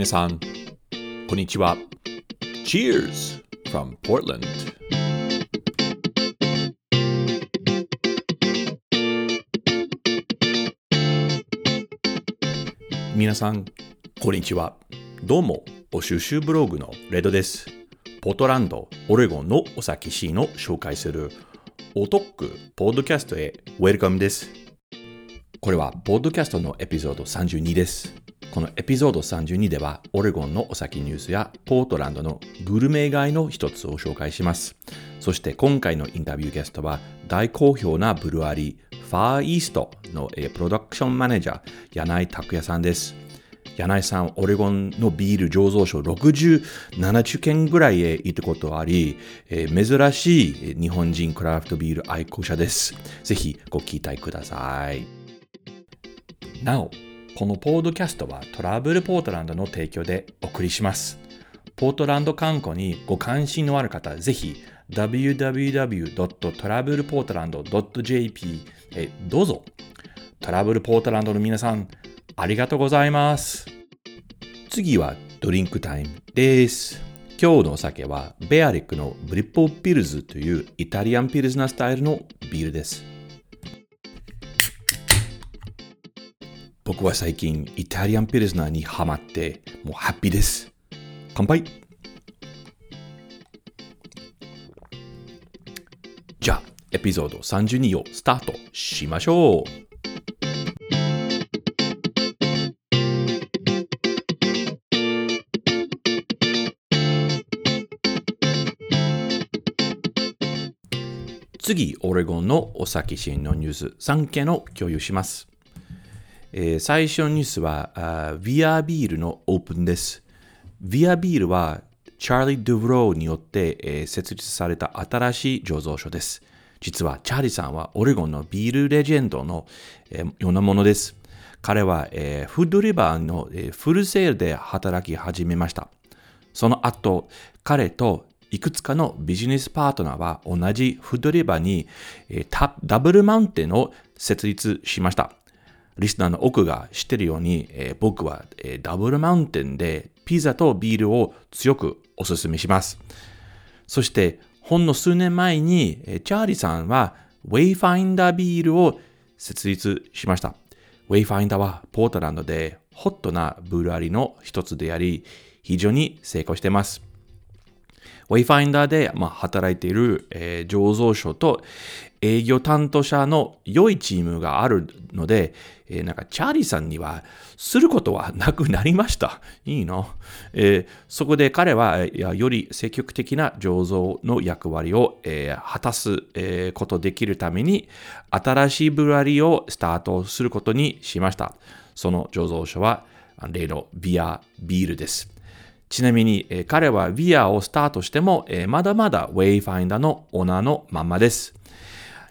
皆さん、こんにちは。Cheers from Portland! 皆さん、こんにちは。どうも、お収集ブログのレドです。ポートランド、オレゴンのお酒シーンを紹介するおトックポッドキャストへウェルカムです。これはポッドキャストのエピソード32です。このエピソード32では、オレゴンのお酒ニュースやポートランドのグルメ街の一つを紹介します。そして今回のインタビューゲストは、大好評なブルワリー、ファーイーストのプロダクションマネージャー、柳井拓也さんです。柳井さん、オレゴンのビール醸造所67件ぐらいへ行ったことあり、えー、珍しい日本人クラフトビール愛好者です。ぜひご期待ください。なお、このポードキャストはトラブルポートランドの提供でお送りします。ポートランド観光にご関心のある方、ぜひ www.travelportland.jp へどうぞ。トラブルポートランドの皆さん、ありがとうございます。次はドリンクタイムです。今日のお酒はベアリックのブリッポピルズというイタリアンピルズナスタイルのビールです。僕は最近イタリアンピルスナーにハマってもうハッピーです。乾杯じゃあ、エピソード32をスタートしましょう次、オレゴンのお酒シーンのニュース3件を共有します。えー、最初のニュースは、ヴィアビールのオープンです。ヴィアビールは、チャーリー・ドゥブローによって、えー、設立された新しい醸造所です。実は、チャーリーさんはオレゴンのビールレジェンドの、えー、ようなものです。彼は、えー、フードリバーの、えー、フルセールで働き始めました。その後、彼といくつかのビジネスパートナーは同じ Hood River に、えー、 Double Mountain を設立しました。リスナーの多くが知ってるように、えー、僕は、えー、 Double Mountain でピザとビールを強くお勧めします。そして、ほんの数年前に、えー、チャーリーさんは Wayfinder Beer を設立しました。 Wayfinder はポートランドでホットなブルワリーの一つであり、非常に成功しています。ウェイファインダーで、まあ、働いている、えー、醸造所と営業担当者の良いチームがあるので、えー、なんかチャーリーさんにはすることはなくなりました。いいの、えー、そこで彼はより積極的な醸造の役割を、えー、果たす、えー、ことできるために新しいブラリーをスタートすることにしました。その醸造所は例の Via Beer です。ちなみに、えー、彼は Via をスタートしても、えー、まだまだ Wayfinder のオーナーのままです。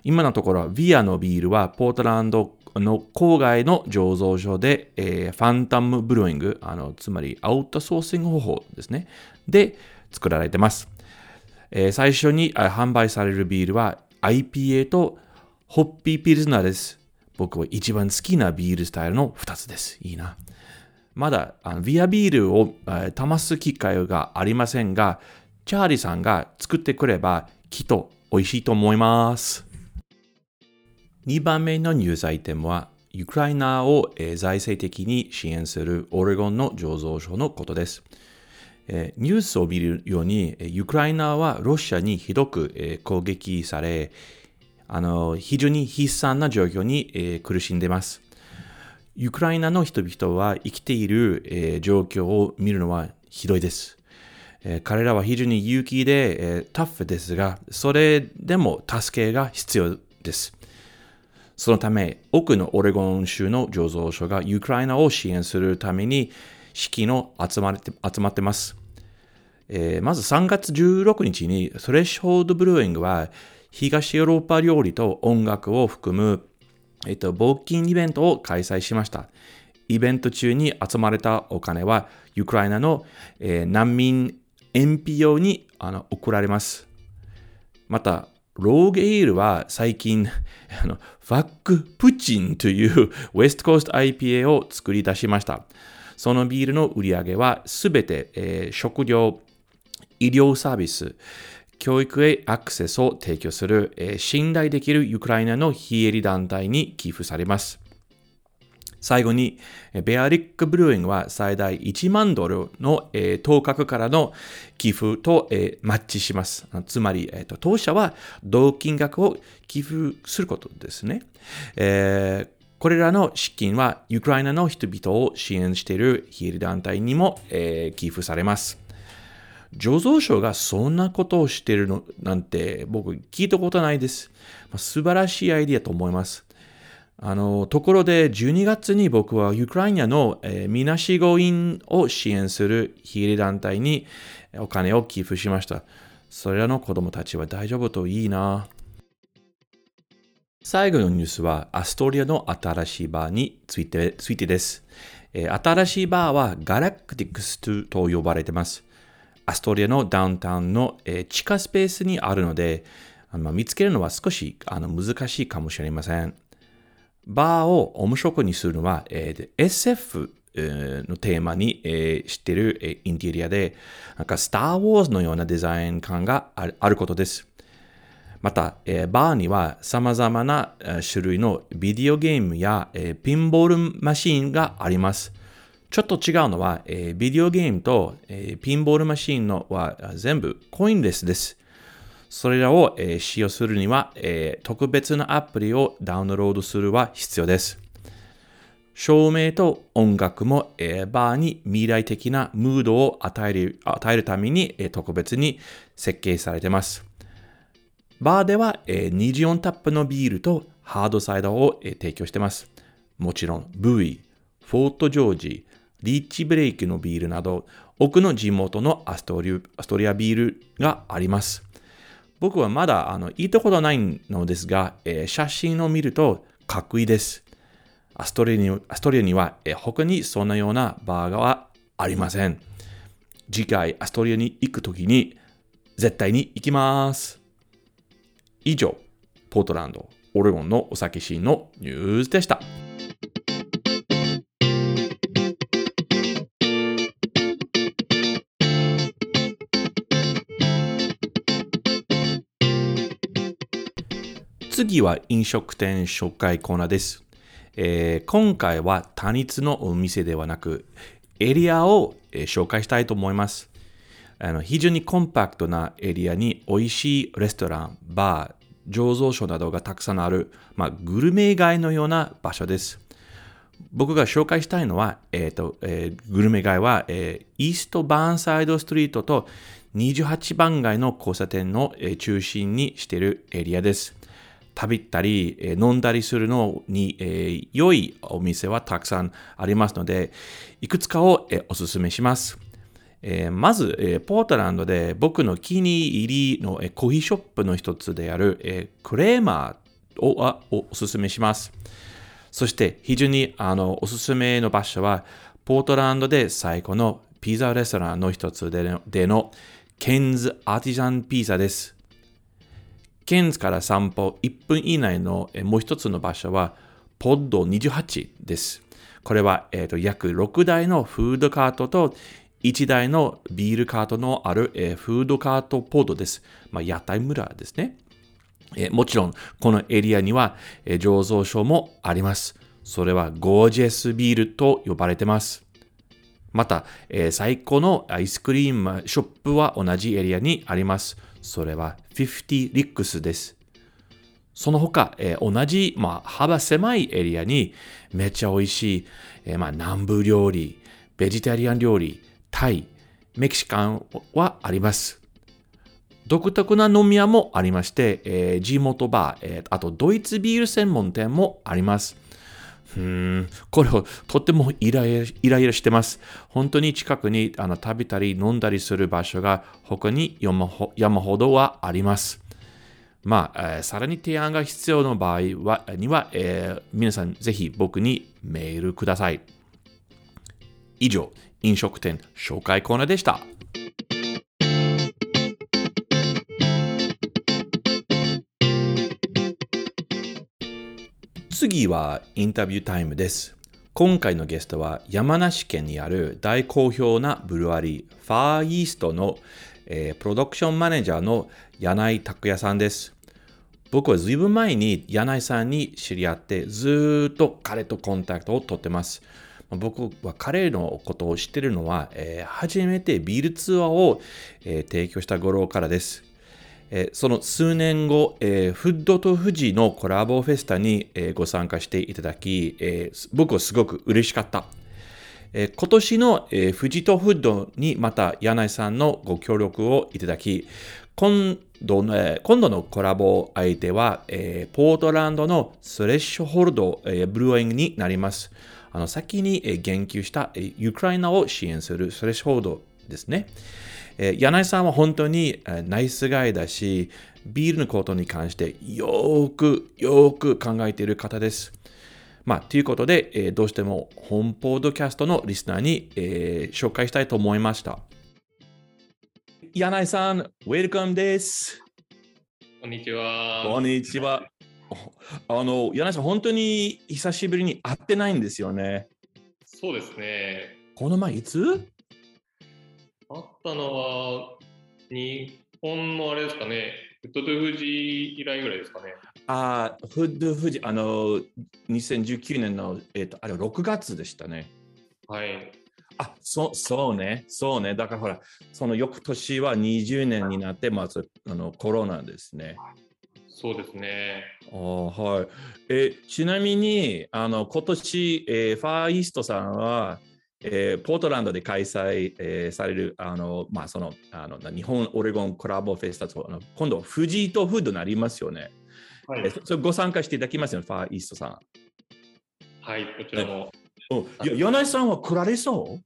今のところ、 Via のビールはポートランドの郊外の醸造所で、えー、 phantom brewing、あのつまりアウトソーシング方法ですね、で作られてます。えー、最初に販売されるビールは IPA とホッピーピルズナーです。僕は一番好きなビールスタイルの2つです。いいな。まだあのビアビールを、えー、試す機会がありませんが、チャーリーさんが作ってくればきっと美味しいと思います。2番目のニュースアイテムは、ウクライナを、財政的に支援するオレゴンの醸造所のことです。ニュースを見るように、ウクライナはロシアにひどく、攻撃され、あの非常に悲惨な状況に、苦しんでいます。ウクライナの人々は生きている、状況を見るのはひどいです。彼らは非常に勇気で、タフですが、それでも助けが必要です。そのため、多くのオレゴン州の醸造所がウクライナを支援するために資金を集まって集まってます。えー、まず3月16日にスレッシュホールドブルーイングは東ヨーロッパ料理と音楽を含むえっと、募金イベントを開催しました。イベント中に集まれたお金は、ウクライナの、えー、難民 NPO にあの送られます。また、ローゲイールは最近、あのファックプチンというウェストコースト IPA を作り出しました。そのビールの売り上げはすべて、えー食料、医療サービス、教育へアクセスを提供する、えー信頼できるウクライナの非営利団体に寄付されます。最後に、ベアリック・ブルーイングは最大1万ドルの、えー当確からの寄付と、えーマッチします。つまり、えーと、当社は同金額を寄付することですね。えーこれらの資金はウクライナの人々を支援している非営利団体にも、えー寄付されます。醸造所がそんなことをしているのなんて僕聞いたことないです。まあ、素晴らしいアイディアと思います。あの、ところで12月に僕はウクライナの、えーみなしご員を支援する非営利団体にお金を寄付しました。それらの子供たちは大丈夫といいな。最後のニュースはアストリアの新しいバーについてついてです。えー新しいバーはガラクティクスと呼ばれてます。アストリアのダウンタウンの、えー地下スペースにあるので、あの見つけるのは少しあの難しいかもしれません。バーを面白くにするのは、えーで SF のテーマに、えー知ってる、えーインテリアで、なんかスター・ウォーズのようなデザイン感があるあることです。また、えーバーには様々な種類のビデオゲームや、えーピンボールマシーンがあります。ちょっと違うのは、えービデオゲームと、えーピンボールマシーンのは全部コインレスです。それらを、えー使用するには、えー特別なアプリをダウンロードするは必要です。照明と音楽も、えーバーに未来的なムードを与える与えるために、えー特別に設計されています。バーでは、えー24タップのビールとハードサイダーを、えー提供しています。もちろん、ブイ、フォートジョージ、リッチブレイクのビールなど、奥の地元のアストリアビールがあります。僕はまだあの行ったことないのですが、えー写真を見るとかっこいいです。アストリアにアストリアには、えー他にそんなようなバーガーはありません。次回アストリアに行くときに絶対に行きます。以上、ポートランド、オレゴンのお酒シーンのニュースでした。次は飲食店紹介コーナーです。えー今回は単一のお店ではなく、エリアを、えー紹介したいと思います。あの非常にコンパクトなエリアに美味しいレストラン、バー、醸造所などがたくさんある、まあ、グルメ街のような場所です。僕が紹介したいのは、えーとえーグルメ街は、えーイーストバーンサイドストリートと28番街の交差点の、えー中心にしているエリアです。食べたり、え飲んだりするのに、えー良いお店はたくさんありますので、いくつかを、えおすすめします。えーまず、えーポートランドで僕の気に入りの、えーコーヒーショップの一つである、えクレーマーをあをおすすめします。そして非常にあのおすすめの場所は、ポートランドで最古のピザレストランの一つでのでのケンズアーティジャンピザです。ケンズから散歩1分以内のもう一つの場所は、ポッド28です。これは、えー約6台のフードカートと1台のビールカートのある、えーフードカートポッドです。まあ、屋台村ですね。えーもちろん、このエリアには、醸造所もあります。それはゴージェスビールと呼ばれてます。また、最高のアイスクリームショップは同じエリアにあります。それは50リックスです。その他、えー同じ、まあ、幅狭いエリアにめっちゃ美味しい、えーまあ、南部料理、ベジタリアン料理、タイ、メキシカンはあります。独特な飲み屋もありまして、えー地元バー、えーあとドイツビール専門店もあります。うん、これをとってもイライライライラしてます。本当に近くにあの食べたり飲んだりする場所が他に山ほ山ほどはあります。まあ、えーさらに提案が必要の場合はには、えー皆さんぜひ僕にメールください。以上、飲食店紹介コーナーでした。次はインタビュータイムです。今回のゲストは山梨県にある大好評なブルワリー、ファーイーストの、えープロダクションマネージャーの柳井拓也さんです。僕はずいぶん前に柳井さんに知り合ってずっと彼とコンタクトを取ってます。僕は彼のことを知ってるのは、えー初めてビールツアーを、えー提供した頃からです。えーその数年後、えーフッドと富士のコラボフェスタに、えーご参加していただき、え僕はすごく嬉しかった。え今年の、えー富士とフッドにまた柳井さんのご協力をいただき、今度の,、え今度のコラボ相手は、えポートランドのスレッシュホールド、えブルーイングになります。あの先に、言及した、ウクライナを支援するスレッシュホールドですね。えー柳井さんは本当にえーナイスガイだし、ビールのことに関してよーくよーく考えている方です。まあ、ということで、えーどうしても本ポッドキャストのリスナーに、えー紹介したいと思いました。柳井さん、ウェルカムです。こんにちは。こんにちは。あの、柳井さん、本当に久しぶりに会ってないんですよね。そうですね。この前、いつ？あったのは、日本のあれですかね、フットドゥ富士以来ぐらいですかね。あーフッド富士、あの、2019年の、えっ、と、あれ、6月でしたね。はい。あそそうね、そうね。だからほら、その翌年は20年になって、まずあのコロナですね。そうですね。あーはいえちなみに、あの今年、えーファーイーストさんは、えーポートランドで開催、えーされるあの、まあ、そのあの日本オレゴンコラボフェスタとあの今度、富士とフードになりますよね。はいえー。そご参加していただきますよね、ファーイーストさん。はい、こちらも。おいや柳井さんは来られそう？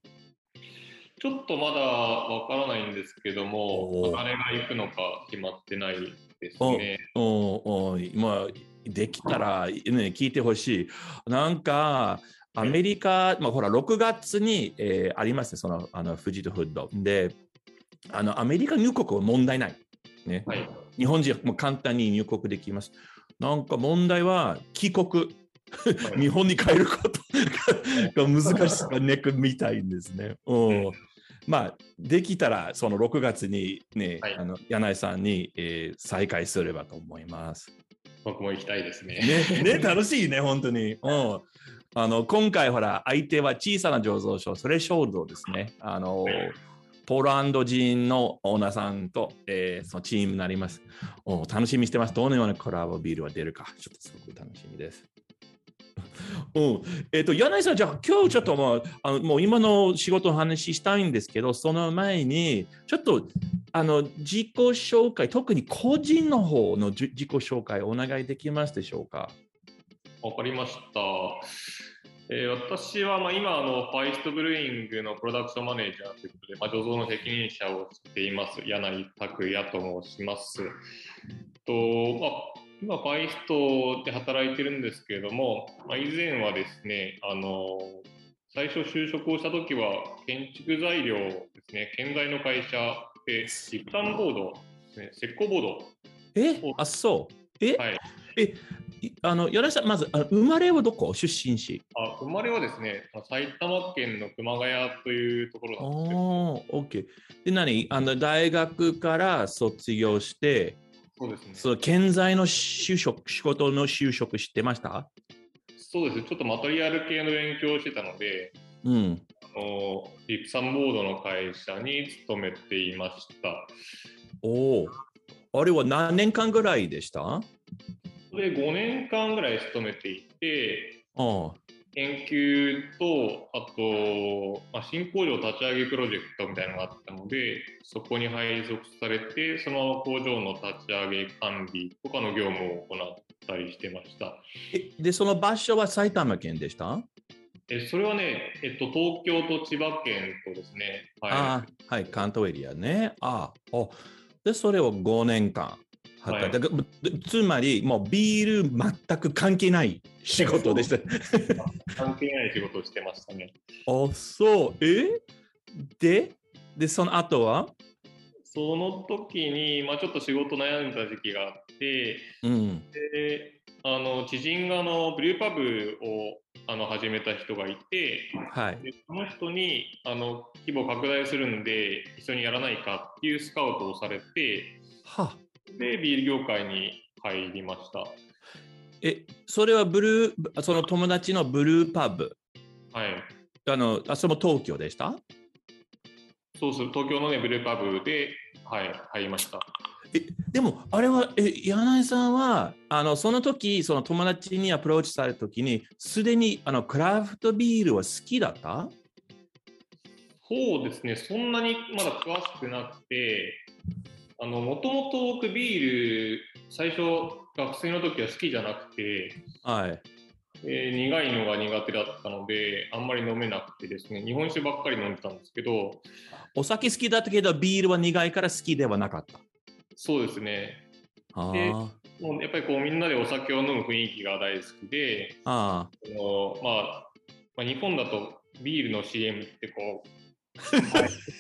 ちょっとまだわからないんですけどおも、ー誰が行くのか決まってないですね。おおまあ、できたら、ね、聞いてほしい。なんか、アメリカ、まあ、ほら、6月に、えーありますね、その、あの、富士とフッド。で、あの、アメリカ入国は問題ない。ね。はい。日本人はもう簡単に入国できます。なんか問題は帰国。日本に帰ることが難しさがネックみたいんですね。うんまあ、できたらその6月にね、はいあの柳井さんに、えー再開すればと思います。僕も行きたいですね。ね、ね楽しいね、本当に。うんあの今回、ほら、相手は小さな醸造所、それショールドですね。あのポーランド人のオーナーさんと、えーそのチームになります。お楽しみしてます。どのようなコラボビールが出るか、ちょっとすごく楽しみです。うんえっと柳井さん、じゃあ今日ちょっともうあのもう今の仕事の話したいんですけど、その前にちょっとあの自己紹介、特に個人の方のじ自己紹介お願いできますでしょうか？わかりました。えー私はまあ今あの、ファイストブルーイングのプロダクションマネージャーということで、まあ、醸造の責任者をしています、柳井拓也と申します。とまあ、今、ファイストで働いてるんですけれども、まあ、以前はですね、あの最初就職をしたときは、建築材料ですね、建材の会社で、ジプサンボードですね、石膏ボードえ？あ、そう。え、はいえ？いあの柳井さん、まずあの生まれはどこ？出身地あ生まれはですね、まあ埼玉県の熊谷というところああなんですけど、ー、OK。で、何？あの大学から卒業して、そうですね。その建材の就職、仕事の就職してました？そうですね、ちょっとマテリアル系の勉強をしてたので、うん。あのリプサンボードの会社に勤めていました。おお。あれは何年間ぐらいでした？あそれで5年間ぐらい勤めていて、あ。研究と、あと、まあ、新工場立ち上げプロジェクトみたいなのがあったので、そこに配属されて、そのまま工場の立ち上げ管理とかの業務を行ったりしてました。えで、その場所は埼玉県でした、えそれはね、えっと、東京と千葉県とですね、はい、ああ、はい、関東エリアね。ああ。おで、それを5年間働いて、だからでつまり、もうビール全く関係ない仕事でした。関係ない仕事をしてましたね。あ、そう。え？で、で、その後は？その時に、まあ、ちょっと仕事悩んだ時期があって、うん。であの知人があのブリューパブをあの始めた人がいて、はい。でその人にあの規模拡大するんで一緒にやらないかっていうスカウトをされてはでビール業界に入りました。え、それはブルー、その友達のブルーパブ？はい、あの、あそれも東京でした？そうする東京のねブルーパブで、はい、入りました。でも、あれは、え、柳井さんは、あの、その時、その友達にアプローチされた時に、すでに、あの、クラフトビールは好きだった？そうですね、そんなにまだ詳しくなくて、あの、もともと僕ビール、最初、学生の時は好きじゃなくて、はい。えー苦いのが苦手だったので、あんまり飲めなくてですね、日本酒ばっかり飲んでたんですけど、お酒好きだったけど、ビールは苦いから好きではなかった。そうですね、あでーもうやっぱりこうみんなでお酒を飲む雰囲気が大好きで、ああのまあ、まあ、日本だとビールの CM ってこう、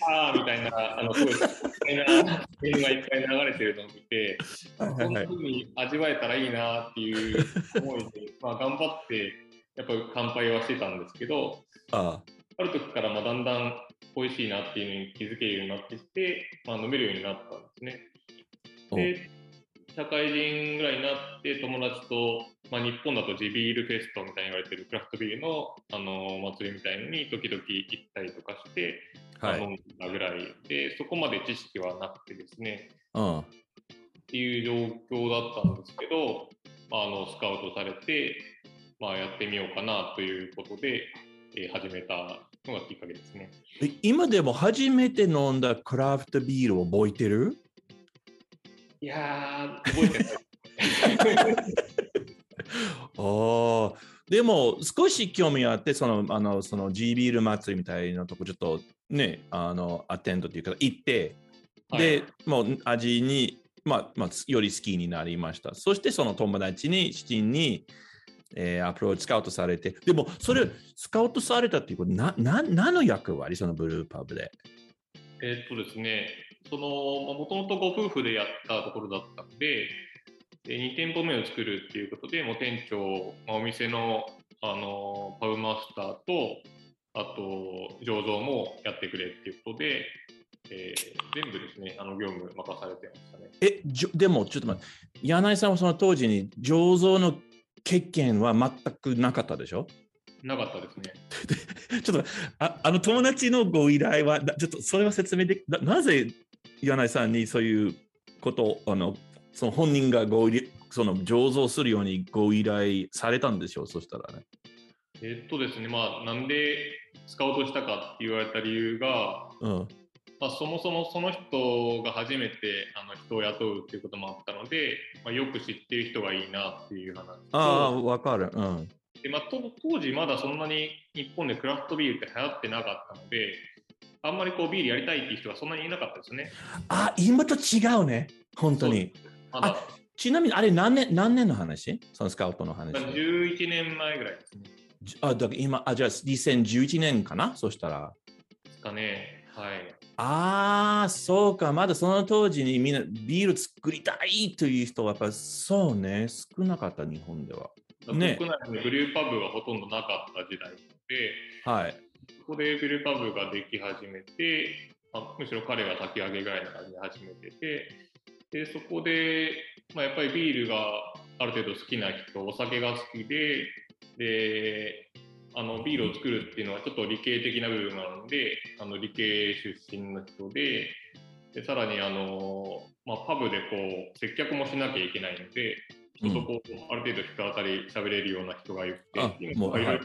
あーみたいな、あのすごい、ながいっぱい流れてるのを見て、あ。そんな風に味わえたらいいなっていう思いで、まあ、頑張って、やっぱり乾杯はしてたんですけど、あある時からまあだんだん美味しいなっていうのに気づけるようになってきて、まあ、飲めるようになったんですね。おで、社会人ぐらいになって友達と、まあ、日本だと地ビールフェストみたいに言われてるクラフトビールの、あのお祭りみたいのに時々行ったりとかして、まあはい。飲んでたぐらいで、そこまで知識はなくてですね、うん。っていう状況だったんですけど、まあ、あのスカウトされて、まあ、やってみようかなということで、えー始めたのがきっかけですね。え今でも初めて飲んだクラフトビールを覚えてる？いやー、覚えてない。ああ。でも少し興味あって、その、あの、その G ビール祭りみたいなとこ、ちょっとね、あの、アテンドっていうか、行って、で、もう味に、まあ、まあ、より好きになりました。そしてその友達に、七人に、えーアプローチスカウトされて、でもそれ、スカウトされたっていうこと、な、な、何の役割？そのブルーパブで。えーっとですね、その、もともとご夫婦でやったところだったので、で2店舗目を作るっていうことで、もう店長、まあ、お店の、あのパブマスターと、あと、醸造もやってくれっていうことで、えー全部ですね、あの業務任されてましたね。え、じょでもちょっと待って、柳井さんはその当時に醸造の経験は全くなかったでしょ？なかったですね。ちょっとああの友達のご依頼は、なちょっとそれは説明できななぜ柳井さんにそういうことをあのその本人がごその醸造するようにご依頼されたんでしょうそしたらね。えーっとですね、まあ、なんでスカウトしたかって言われた理由が、うん。まあ、そもそもその人が初めてあの人を雇うっていうこともあったので、まあ、よく知ってる人がいいなっていう話とああ、わかる。うん。で、まあ、と当時まだそんなに日本でクラフトビールって流行ってなかったのであんまりこうビールやりたいっていう人がそんなにいなかったですね。あ、今と違うね。本当に。まだちなみにあれ何年何年の話？そのスカウトの話。11年前ぐらいですね。じあ、だから今、あ、じゃあ2011年かな？そしたら。ですかね。はい。ああ、そうか。まだその当時にみんなビール作りたいという人はやっぱそうね、少なかった日本では。ね国内でブルーパブはほとんどなかった時代で、はい。そこでブルーパブができ始めて、まあ、むしろ彼が炊き上げぐらいの感じで始めてて、でそこで、まあ、やっぱりビールがある程度好きな人、お酒が好きで、であのビールを作るっていうのはちょっと理系的な部分なので、あの理系出身の人で、でさらにあの、まあ、パブでこう接客もしなきゃいけないので、人とこう、ある程度人当たり喋れるような人がいて、あっていうもうのをい。はい、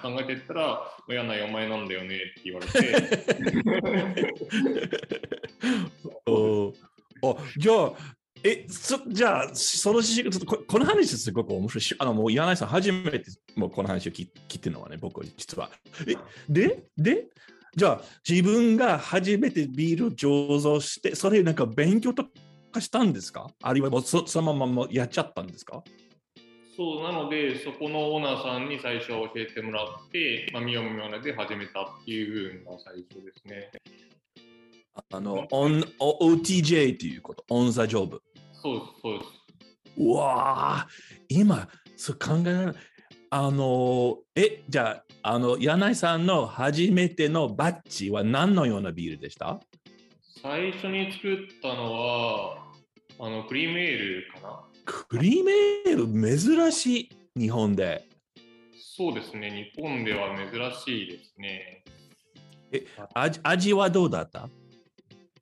考えてったら、嫌なお前なんだよねって言われて、あじゃあ、え、そじゃあ、そのここの話すごく面白いし、あのもう柳井さん初めてもうこの話を聞聞いてるのはね、僕は実は。え、で、で、じゃあ自分が初めてビールを醸造して、それなんか勉強とかしたんですか？あるいはもうそそのままもやっちゃったんですか？そう、なので、そこのオーナーさんに最初教えてもらって、まあ、見よう見まねで始めたっていう部分が最初ですね。あの、on, O- OTJ ということ、オンザジョブ。そうです、そうです。うわあ、今、そう考えられない。あの、え、じゃあ、あの、柳井さんの初めてのバッジは何のようなビールでした？最初に作ったのは、あの、クリームエールかなクリームエール？珍しい、日本で。そうですね、日本では珍しいですね。味味はどうだった？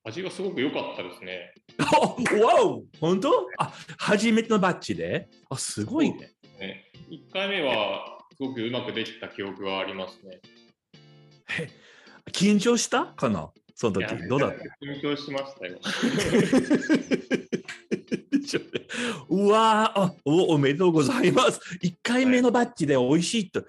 味がすごく良かったですね。お わお本当？あ、初めてのバッジで？あ、すごいね。ね1回目はすごくうまくできた記憶がありますね。緊張した？かな？その時どうだった？緊張しましたよ。うわーあおおめでとうございます。1回目のバッジで美味しいと。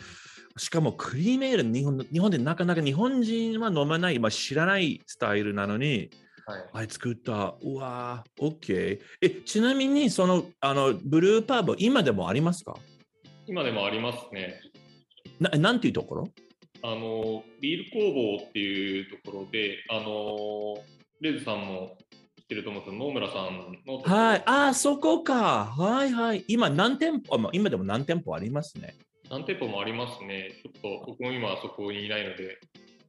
しかもクリームエール日本日本でなかなか日本人は飲まない、まあ、知らないスタイルなのに、はい、あれ作った。うわー OK。え、ちなみにそのあのブルーパーブ今でもありますか？今でもありますね。ななんていうところ？あのビール工房っていうところで、あのレズさんも知ってると思うんですけど、野村さんのはい。あー、そこか。はいはい。今何店舗今でも何店舗ありますね。何店舗もありますね。ちょっと僕も今はそこにいないので、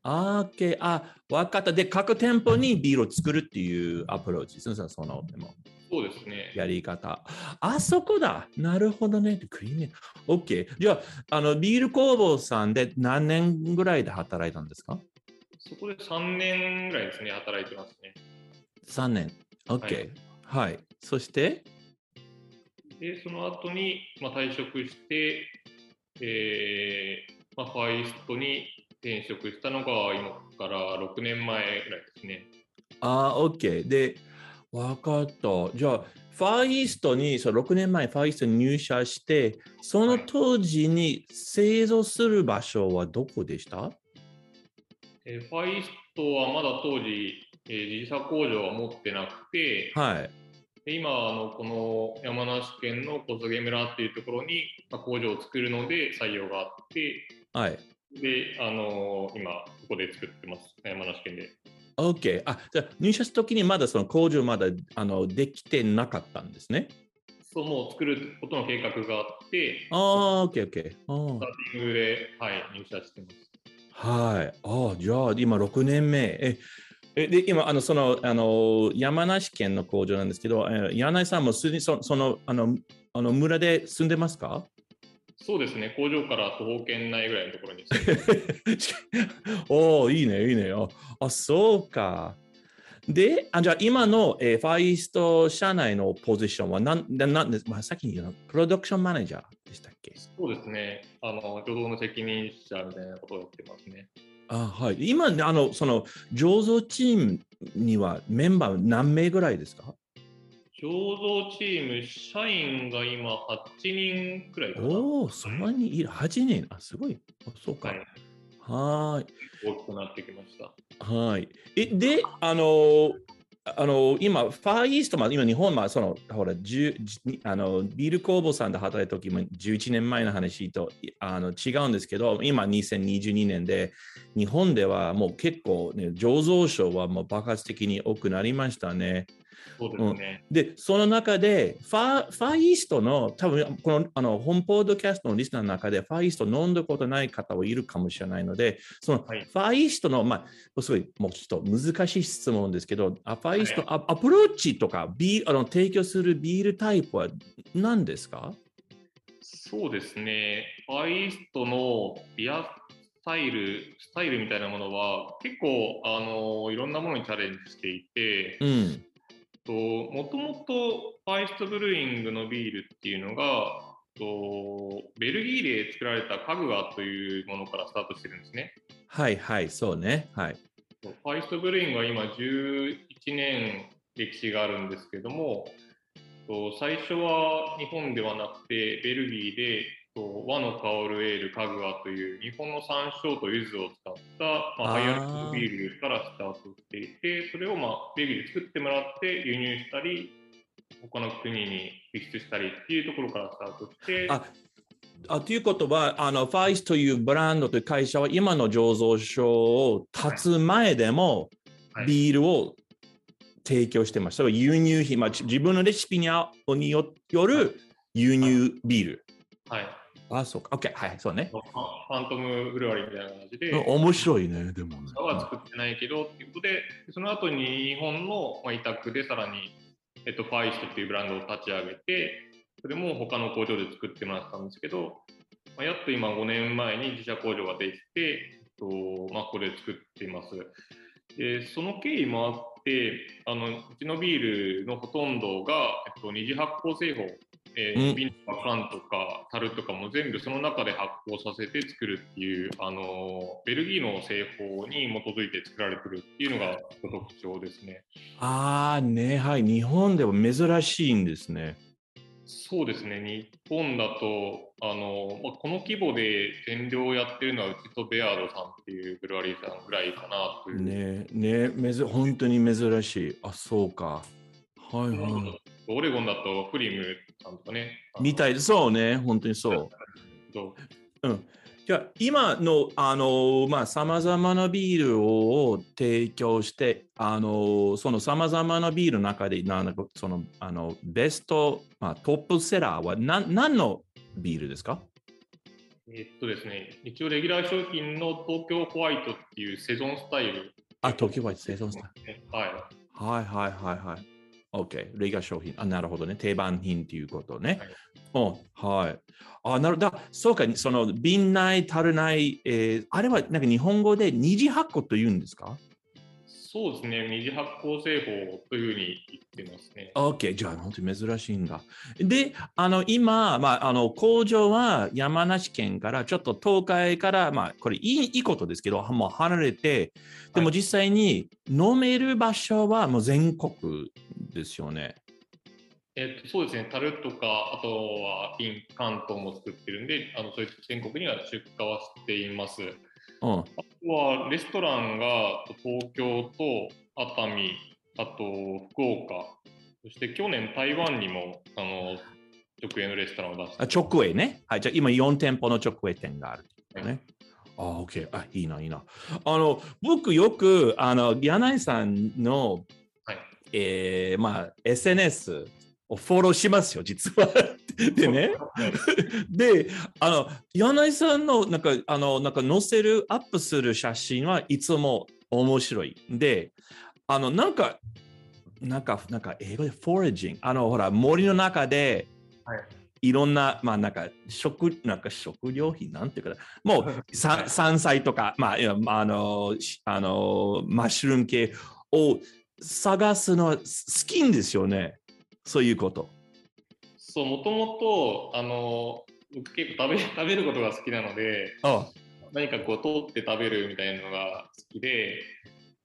あー、OK。あ、わかった。で、各店舗にビールを作るっていうアプローチですね。そのでもそうですね。やり方。あそこだ。なるほどね。クリーム。OK。じゃあ、あのビール工房さんで何年ぐらいで働いたんですか？そこで3年ぐらいですね、働いてますね。?3 年。OK。はい。そして、で、その後に、まあ、退職して、えーまあ、ファイストに転職したのが今から6年前ぐらいですね。あー、OK。で、わかった。じゃあ、ファーイーストに、そう6年前、ファーイーストに入社して、その当時に製造する場所はどこでした？えーファイストはまだ当時、えー自社工場は持ってなくて、はい。で今あの、この山梨県の小菅村っていうところに、まあ、工場を作るので採用があって、はい。で、あの今、ここで作ってます、山梨県で。OK。あ、じゃあ入社した時にまだその工場まだあのできてなかったんですね？そう、もう作ることの計画があって、ああ、OK、OK。スターティングで、はい、入社してます。はい。ああ、じゃあ今6年目。え、えで今あのそのあの山梨県の工場なんですけど、え柳井さんもすでにそそのあのあの村で住んでますか？そうですね、工場から徒歩圏内ぐらいのところに おお、いいね、いいね。あ、あそうか。で、あじゃあ今の、えーファイスト社内のポジションは何ななんです、まあ、さっき言ったプロダクションマネージャーでしたっけ？そうですね、あの、助動の責任者みたいなことをやってますね。あはい。今、あの、その、醸造チームにはメンバー何名ぐらいですか？醸造チーム、社員が今8人くらいかな。おお、そんなにいる。8人。あ、すごい。あそうか。はい。大きくなってきました。はい。え、で、あの、あの今、ファーイーストまで、今、日本は、その、ほら、10じあのビール工房さんで働いた時も11年前の話とあの違うんですけど、今、2022年で、日本ではもう結構、ね、醸造所はもう爆発的に多くなりましたね。そうですね。で、その中で、ファーファーイーストの、多分このあの本ポッドキャストのリスナーの中で、ファーイースト飲んだことない方はいるかもしれないので、そのフはい。ァーイーストの、まあ、すごい、もうちょっと難しい質問ですけど、あファーイースト、アアプローチとかビーあの提供するビールタイプは何ですか？そうですね、ファイストのビアスタイル、スタイルみたいなものは、結構、あの、いろんなものにチャレンジしていて、うん。ともともと Far Yeast Brewing のビールっていうのが、とベルギーで作られた KAGUA というものからスタートしてるんですね。はいはい、そうね。はい。ファーイーストブルーイングは今11年歴史があるんですけども、と最初は日本ではなくてベルギーでと和の香るエール KAGUA という日本の山椒と柚子を使った、まあ、ハイアルコールビールからスタートしていてそれを、まあ、ベルギーで作ってもらって輸入したり他の国に輸出したりっていうところからスタートしてああということは、あのファイスというブランドという会社は今の醸造所を立つ前でもはいビールを提供してました。は輸入品、まあ、自分のレシピにあによよる輸入ビール。はい、あ、そうか。OK。はい、そうね。ファントムブルワリーみたいな感じで、面白いね、でもね。は作ってないけどっていうことで、その後に日本のまあ委託でさらに、えっと、ファイストっていうブランドを立ち上げて、それも他の工場で作ってもらったんですけど、まあ、やっと今5年前に自社工場ができて、えっとまあ、これ作っています。でその経緯もあってあの、うちのビールのほとんどが、えっと、二次発酵製法、えー、瓶とか缶とか樽とかも全部その中で発酵させて作るっていう、あのベルギーの製法に基づいて作られてるっていうのが特徴ですね。ああ、ね、はい。日本では珍しいんですね。そうですね、日本だと、あのまあ、この規模で原料をやってるのは、うちとベアードさんっていうブルワリーさんぐらいかなという。ねねめず本当に珍しい。あ、そうか。はいはい。オレゴンだとフリムさんとかね。みたいそうね、本当にそう。うん。じゃあ今のあのまあさまざまなビールを提供してあのそのさまざまなビールの中でなんかそのあのベスト、まあ、トップセラーは何何のビールですか？えっとですね、一応レギュラー商品の東京ホワイトっていうセゾンスタイル。あ、東京ホワイト、セゾンスタイル。はい。はいはいはいはい。OK、レギュラー商品。あ、なるほどね。定番品っていうことね。はい。はい、あ、なるほど。そうか、その瓶内、足るない、えー、あれはなんか日本語で二次発酵というんですか？そうですね、二次発酵製法というふうに言ってますね。OK、じゃあ本当に珍しいんだ。で、あの今、まあ、あの工場は山梨県からちょっと東海から、まあ、これいいいいことですけど、もう離れて、でも実際に飲める場所はもう全国ですよね。えっと、そうですね、樽とか、あとは瓶、関東も作ってるんで、あのそういう全国には出荷はしています。うん、あとはレストランが東京と熱海、あと福岡、そして去年台湾にもあの直営のレストランを出してあ直営ね。はい、じゃあ今4店舗の直営店がある、ね。あ、OK。あ、いいな、いいな。あの、僕よく、あの、柳井さんの、はい、えー、まあ、SNS をフォローしますよ、実は。でね。で、あの、柳井さんの、なんか、あの、なんか載せる、アップする写真はいつも面白い。で、あの、なんか、なんか、なんか英語でフォレジング。あの、ほら、森の中で、はいいろんな、まあなんか食、なんか食料品なんていうか、もう 山菜とか、まあ、あの、あの、マッシュルーム系を探すのは好きんですよね。そういうこと。そう、もともと、あの、僕結構食べ 食べることが好きなので、何かこう、取って食べるみたいなのが好きで、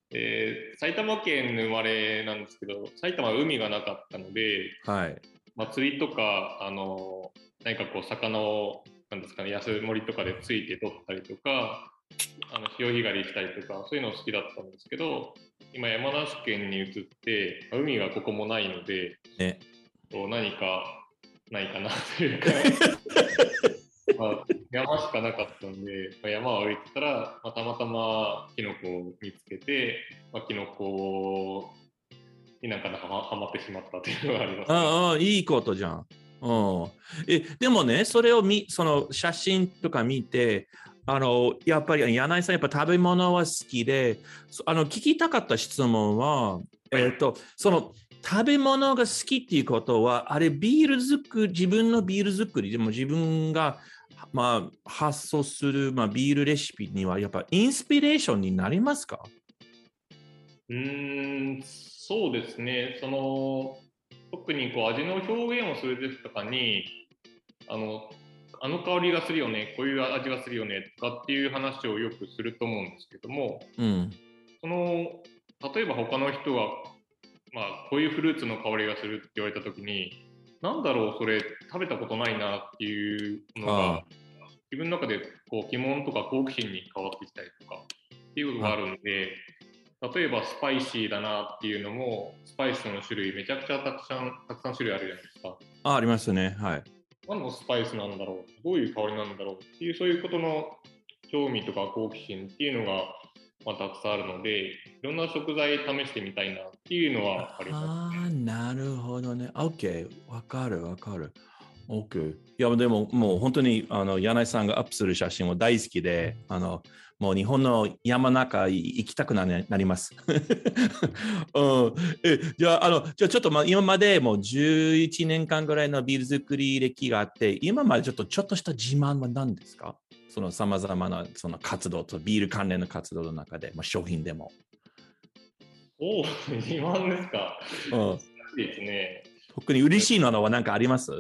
えー、埼玉県の生まれなんですけど、埼玉は海がなかったので、はい、まあ、釣りとか、あの何かこう、魚を、なんですかね、安森とかでついて取ったりとか、あの潮干狩りしたりとか、そういうの好きだったんですけど、今山梨県に移って海がここもないので、ね、何かないかなというか。まあ、山しかなかったんで、まあ、山を歩いてたら、まあ、たまたまキノコを見つけて、まあ、キノコになんかはまってしまったというのがあります、ね、ああいいことじゃん。うん、えでもねそれをみその写真とか見てあのやっぱり柳井さんやっぱ食べ物は好きであの聞きたかった質問は、えーと、その食べ物が好きっていうことはあれビール作り自分のビール作りでも自分が、まあ、発想する、まあ、ビールレシピにはやっぱインスピレーションになりますか？うんそうですね。その特にこう味の表現をするですとかにあのあの香りがするよね、こういう味がするよねとかっていう話をよくすると思うんですけども、うん、その例えば他の人が、まあ、こういうフルーツの香りがするって言われた時になんだろうそれ食べたことないなっていうのが自分の中でこう疑問とか好奇心に変わってきたりとかっていうことがあるんで例えばスパイシーだなっていうのもスパイスの種類めちゃくちゃたくさんたくさん種類あるじゃないですか。あありますねはい。何のスパイスなんだろう？どういう香りなんだろう？っていうそういうことの興味とか好奇心っていうのが、まあ、たくさんあるのでいろんな食材試してみたいなっていうのはあります、ね、ああなるほどね。OK わかるわかる。OK。いや、でも、もう本当に、あの、柳井さんがアップする写真も大好きで、あの、もう日本の山中行きたくななります。うん、えじゃああの、じゃあちょっと、ま、今までもう11年間ぐらいのビール作り歴があって、今までちょっとちょっとした自慢は何ですか？そのさまざまなその活動とビール関連の活動の中で、まあ、商品でも。おお、自慢ですか。うん、ですね。特に嬉しいのは何かあります？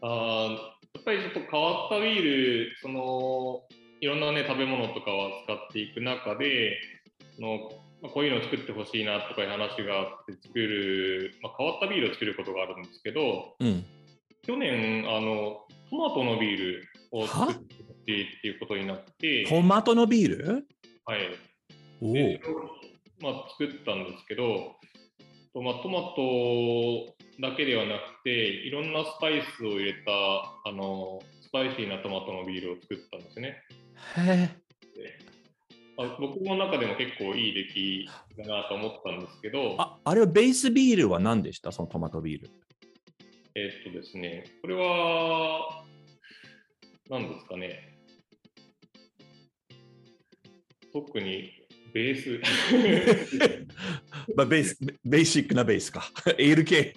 あやっぱりちょっと変わったビール、そのいろんなね食べ物とかを使っていく中で、のまあ、こういうのを作ってほしいなとかいう話があって作る、まあ、変わったビールを作ることがあるんですけど、うん、去年あのトマトのビールを作ってっていうことになって。トマトのビール？はい。おまあ、作ったんですけど、まあ、トマトだけではなくていろんなスパイスを入れたあのスパイシーなトマトのビールを作ったんですね。へあ僕の中でも結構いい出来だなと思ったんですけど。ああれはベースビールは何でした？そのトマトビール。えー、っとですねこれは何ですかね特にベース まあベースベーシックなベースかエール系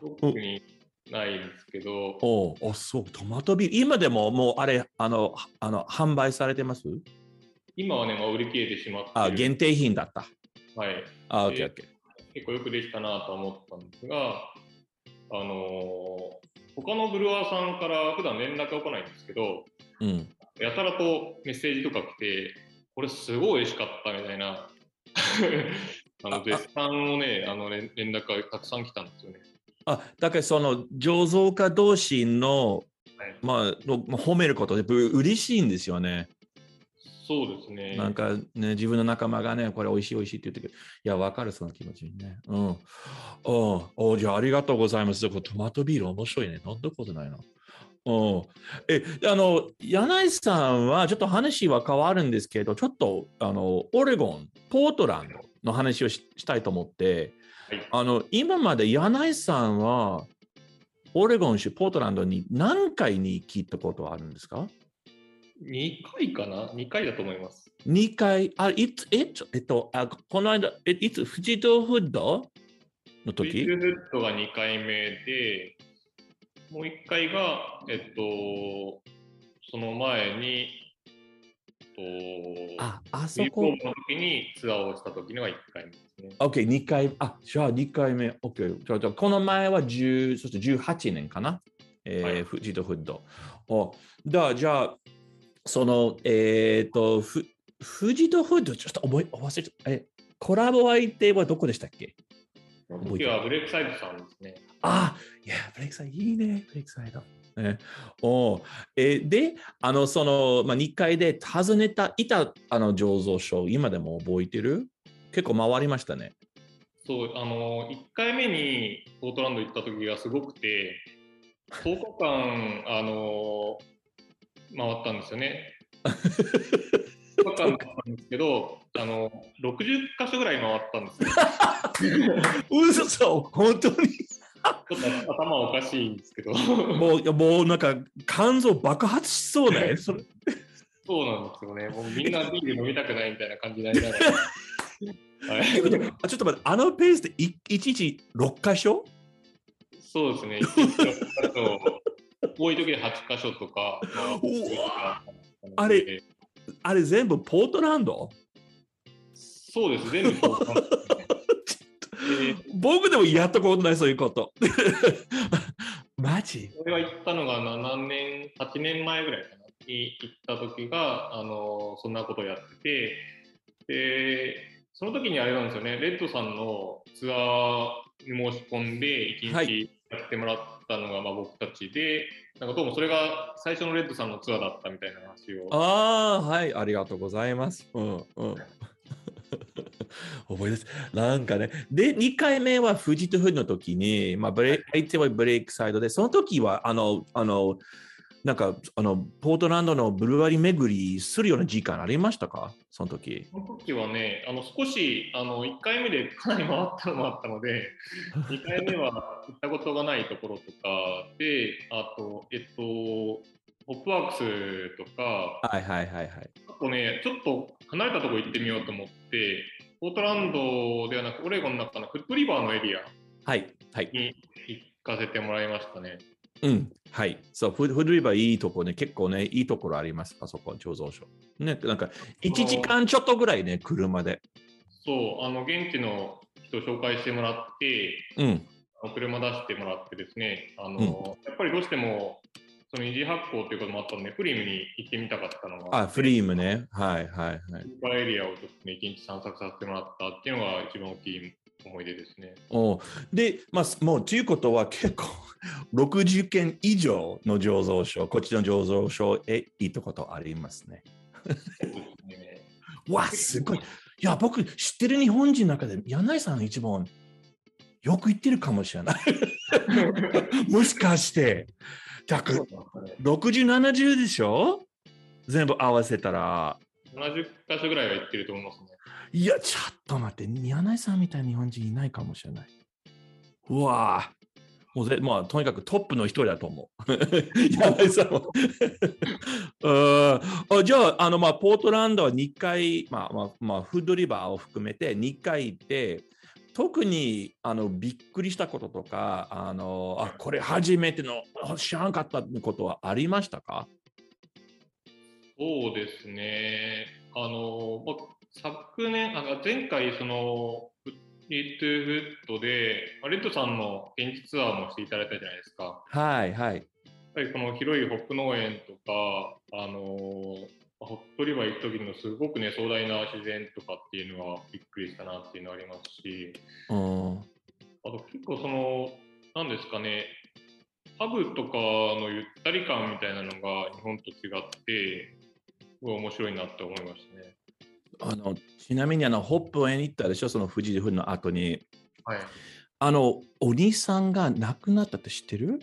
特にないですけど。おお、そう、トマトビール。今でももうあれ、あの、あの販売されてます？今はね、まあ、売り切れてしまってあ、限定品だった。はい。あ、オッケーオッケー。結構よくできたなと思ったんですが、あのー、他のブルワーさんから普段連絡が来ないんですけど、うん、やたらとメッセージとか来て、これすごい美味しかったみたいな あの絶賛をね、あの連絡がたくさん来たんですよね。あだからその醸造家同士の、はい、まあ、褒めることで嬉しいんですよね。そうですね。なんかね、自分の仲間がね、これ美味しい美味しいって言ってくる。いや、わかる、その気持ちにね。うん。おおじゃあありがとうございます。トマトビール面白いね。飲んだことないな。うん、えあの柳井さんはちょっと話は変わるんですけどちょっとあのオレゴンポートランドの話をしたいと思ってあの今まで柳井さんはオレゴン州ポートランドに何回に聞いたことあるんですか？?2 回かな ?2 回だと思います。2回、あ、いつ、え、えっと、あこの間、えいつ、富士ドフッドの時？富士ドフッドが2回目で、もう1回が、えっと、その前に、とあ、あそこ。の時にツアーをした時には1回目ですね。OK、2回、あ、じゃあ2回目。OK、じゃあこの前は10、そして18年かな？えー、はい、フジとフッド。おだじゃあ、その、えっ、ー、と、フフジとフッド、ちょっと覚え忘れちゃった。え、コラボ相手はどこでしたっけ？時はブレイクサイドさんですね。あ、いや、ブレイクサイド、いいね、ブレイクサイド。ね、おえで、あの、その、まあ、2階で訪ねた、いた、あの、醸造所、今でも覚えてる？結構回りましたね。そう、あの、1回目にポートランド行った時がすごくて、10日間、あの、回ったんですよね。10日間だったんですけど、あの、60箇所ぐらい回ったんですよ。嘘そう、本当に？ちょっと頭おかしいんですけど。もう、もうなんか肝臓爆発しそうね。それそうなんですよね。もうみんなビール飲みたくないみたいな感じになりながら。はい、ちょっと待って、あのペースで1日6箇所？そうですね。多い時で8箇所とか。あれ、あれ全部ポートランド？そうです、全部ポートランド。僕でもやったことない、そういうこと。マジ？俺が行ったのが7年、8年前ぐらいかな。に行った時が、あのそんなことをやってて、で、その時にあれなんですよね、レッドさんのツアーに申し込んで、1日やってもらったのがまあ僕たちで、なんかどうもそれが最初のレッドさんのツアーだったみたいな話を。ああ、はい、ありがとうございます。うんうん。覚えです。なんかね。で、2回目は富士と富士の時に、まあ、ブレ相手はブレイクサイドで、その時は、あの、あの、なんかあのポートランドのブルワリー巡りするような時間ありましたか？その時。その時はね、あの少しあの1回目でかなり回ったのもあったので、2回目は行ったことがないところとかで、あと、えっと、ホップワークスとか、はいはいはいはい。あとね、ちょっと離れたところ行ってみようと思って、ポートランドではなく、オレゴンの中のフットリバーのエリアはいはい。に行かせてもらいましたね。うん。はい。そう、フフードリバーいいとこね、結構ね、いいところあります、あそこ、醸造所。ね、なんか、1時間ちょっとぐらいね、車で。そう、あの現地の人紹介してもらって、うん。車出してもらってですね、あのやっぱりどうしてもその二次発行ということもあったので、フリームに行ってみたかったのが、あ、フリームね。はいはいはい。スーエリアをちょっとね、一日散策させてもらったっていうのが一番大きい思い出ですね。おで、まあ、もうということは結構60件以上の醸造所、こっちの醸造所へ行ったことありますね。わ、すごい。いや、僕、知ってる日本人の中で、柳井さん一番よく行ってるかもしれない。もしかして。だからそうなんですね60、70でしょ？全部合わせたら。70箇所ぐらいは行ってると思いますね。いや、ちょっと待って、柳井さんみたいな日本人いないかもしれない。うわぁ。もうぜまあ、とにかくトップの一人だと思う。柳井さんは。うんあじゃあ、あのまあ、ポートランドは2回、まあまあまあ、フードリバーを含めて2回行って、特にあのびっくりしたこととか、あのあこれ初めてのあ知らなかったことはありましたか？そうですね。あの、まあ、昨年、あの前回、その、リットゥフットで、まあレッドさんの現地ツアーもしていただいたじゃないですか。はいはい。やっぱりこの広いホップ農園とか、あのーホップリバー行く時のすごくね、壮大な自然とかっていうのはびっくりしたなっていうのはありますし、うんあと結構その、なんですかね、ハブとかのゆったり感みたいなのが日本と違って、すごい面白いなって思いましたね。あのちなみにあのホップ園行ったでしょ、その富士フの後に。はい。あの、お兄さんが亡くなったって知ってる？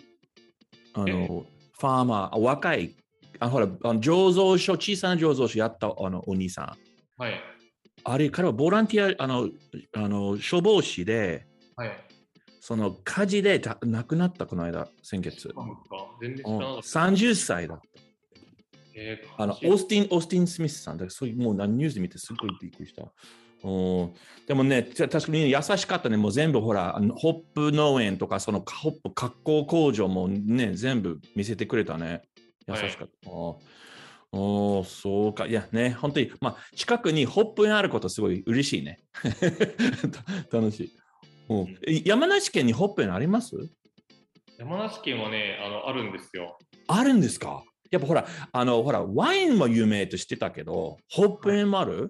あえの、ファーマー、あ若い、あほら、あの醸造所、小さな醸造所やったあのお兄さん。はい。あれ、彼はボランティア、あの、あの消防士で、はい。その火事でた亡くなった、この間、先月。なんか全然知うんらなかった。30歳だった。えーあの、オースティン、オースティン・スミスさんだそういう、もう何ニュースで見てすごいびっくりした。うんでもね、た確かに優しかったね。もう全部ほら、ホップ農園とか、そのホップ加工工場もね、全部見せてくれたね。優しかった。おおーそうか。いやね、本当に、まあ、近くにホップ園あることすごい嬉しいね。楽しい。うん、え山梨県にホップ園あります？山梨県はね、あの、あるんですよ。あるんですか？やっぱほら、あの、ほら、ワインも有名と知ってたけど、ホップ園もある、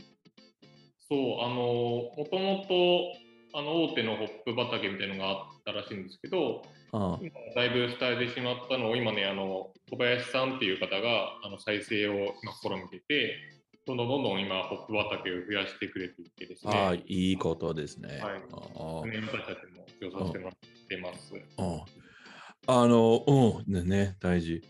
そう、あの、もともと、あの、大手のホップ畑みたいなのがあったらしいんですけど、あ今だいぶ伝えてしまったのを、今ね、あの、小林さんっていう方が、あの、再生を今試みてて、どんどんどんどん今、ホップ畑を増やしてくれていてですね、ああ、いいことですね。はい。あ年配たちも使用させてもらってます。ああの、うん、ねね、大事。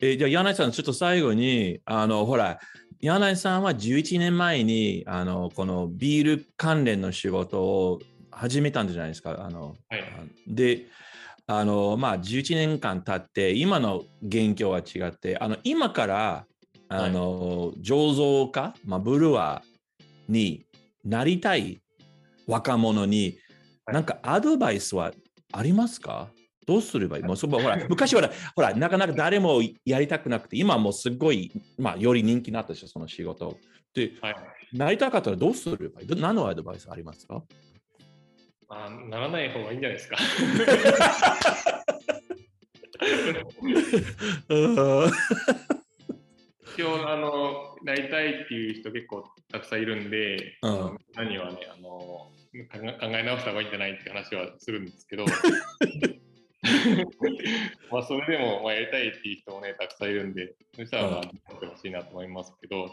えじゃあ、柳井さん、ちょっと最後に、あの、ほら、柳井さんは11年前に、あの、このビール関連の仕事を始めたんじゃないですか？あの、はい。あで、あの、まあ、11年間経って、今の現況は違って、あの、今から、あの、醸造家、まあ、ブルワーになりたい若者に、はいなんかアドバイスはありますか？どうすればいい？もうそこほら昔はほら、なかなか誰もやりたくなくて、今はもうすごい、まあ、より人気になったでしょ、その仕事。で、はい。なりたかったらどうすればいい？ど何のアドバイスありますか？あならない方がいいんじゃないですか。う ん一応、あの、なりたいっていう人結構たくさんいるんで、うん何はね、あの、考え考え直した方がいいんじゃないって話はするんですけど、まあ、それでも、まあ、やりたいっていう人もね、たくさんいるんで、そしたら、やってほしいなと思いますけど、うん。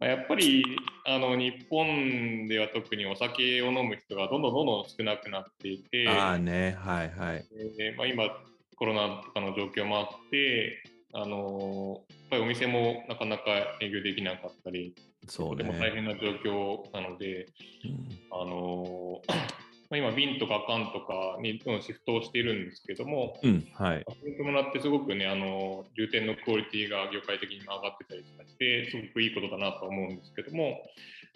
まあ、やっぱり、あの、日本では特にお酒を飲む人がどんどんどんどん少なくなっていて、ああね、はいはい。でまあ、今、コロナとかの状況もあって、あのやっぱりお店もなかなか営業できなかったり、そうとても大変な状況なので、うん。あのまあ今、瓶とか缶とかにどんどんシフトをしているんですけども、うん、はい。教えてもらってすごくね、あの重点のクオリティが業界的にも上がってたりして、すごくいいことだなと思うんですけども、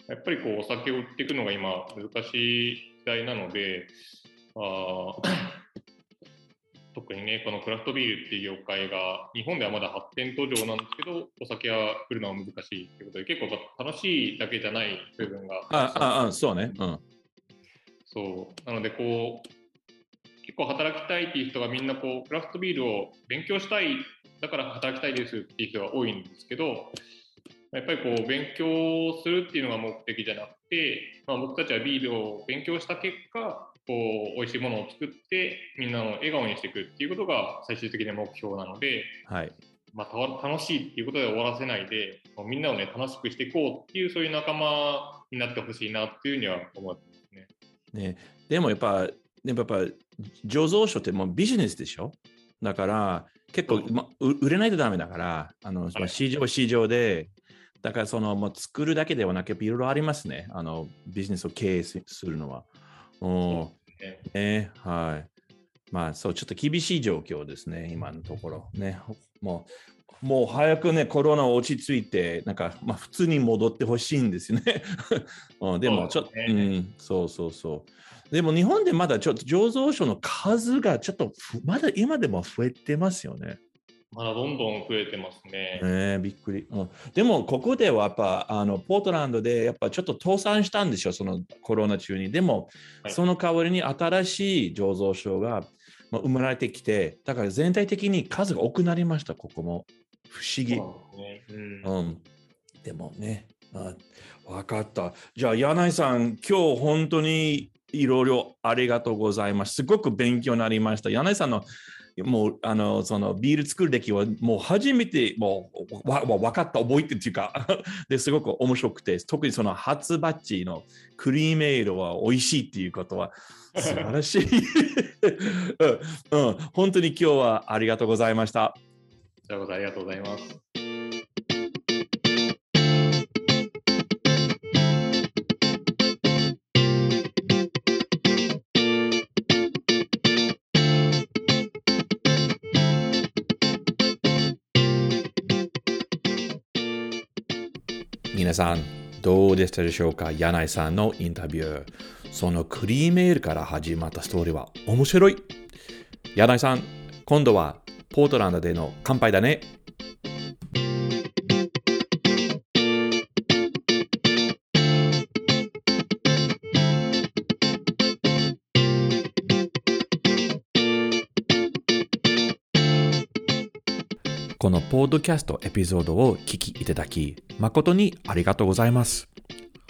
やっぱりこうお酒を売っていくのが今、難しい時代なので、あー 特にね、このクラフトビールっていう業界が、日本ではまだ発展途上なんですけど、お酒は来るのは難しいということで、結構楽しいだけじゃない部分があ、あ、あ、そうね。うん。そう。なので、こう、結構働きたいっていう人がみんなこう、クラフトビールを勉強したい、だから働きたいですっていう人が多いんですけど、やっぱりこう、勉強するっていうのが目的じゃなくて、まあ、僕たちはビールを勉強した結果、こう、美味しいものを作って、みんなを笑顔にしていくっていうことが最終的な目標なので、はい。まあ、たわ楽しいっていうことで終わらせないで、みんなをね、楽しくしていこうっていう、そういう仲間になってほしいなっていうふうには思っね。ね、でもやっぱ、でもやっぱ、醸造所ってもうビジネスでしょ？だから、結構、ま、う売れないとダメだから、あの、まあ市場は市場で、だからその、もう作るだけではなく、いろいろありますね。あの、ビジネスを経営すするのは。うんねね、はい。まあ、そう、ちょっと厳しい状況ですね、今のところ。ね、もう、もう早くね、コロナ落ち着いて、なんか、まあ、普通に戻ってほしいんですよね。うん、でも、ちょっと、そうん、そうそうそう。でも、日本でまだちょっと醸造所の数がちょっとふ、まだ今でも増えてますよね。まだどんどん増えてますね。ねびっくり、うん。でも、ここではやっぱ、あの、ポートランドで、やっぱちょっと倒産したんですよ、そのコロナ中に。でも、はいその代わりに新しい醸造所がまあ生まれてきて、だから全体的に数が多くなりました、ここも。不思議。そうねうんうん。でもね、あ分かった。じゃあ、柳井さん、今日本当にいろいろありがとうございます。すごく勉強になりました。柳井さんのもうあのそのビール作る歴はもう初めてもうわわ分かった覚えてるっていうか ですごく面白くて特にその初バッチのクリームエールは美味しいっていうことは素晴らしい、うんうん、本当に今日はありがとうございました。こちらこそありがとうございます。皆さん、どうでしたでしょうか？柳井さんのインタビュー。そのクリーメールから始まったストーリーは面白い。柳井さん、今度はポートランドでの乾杯だね。このポッドキャストエピソードを聞きいただき、誠にありがとうございます。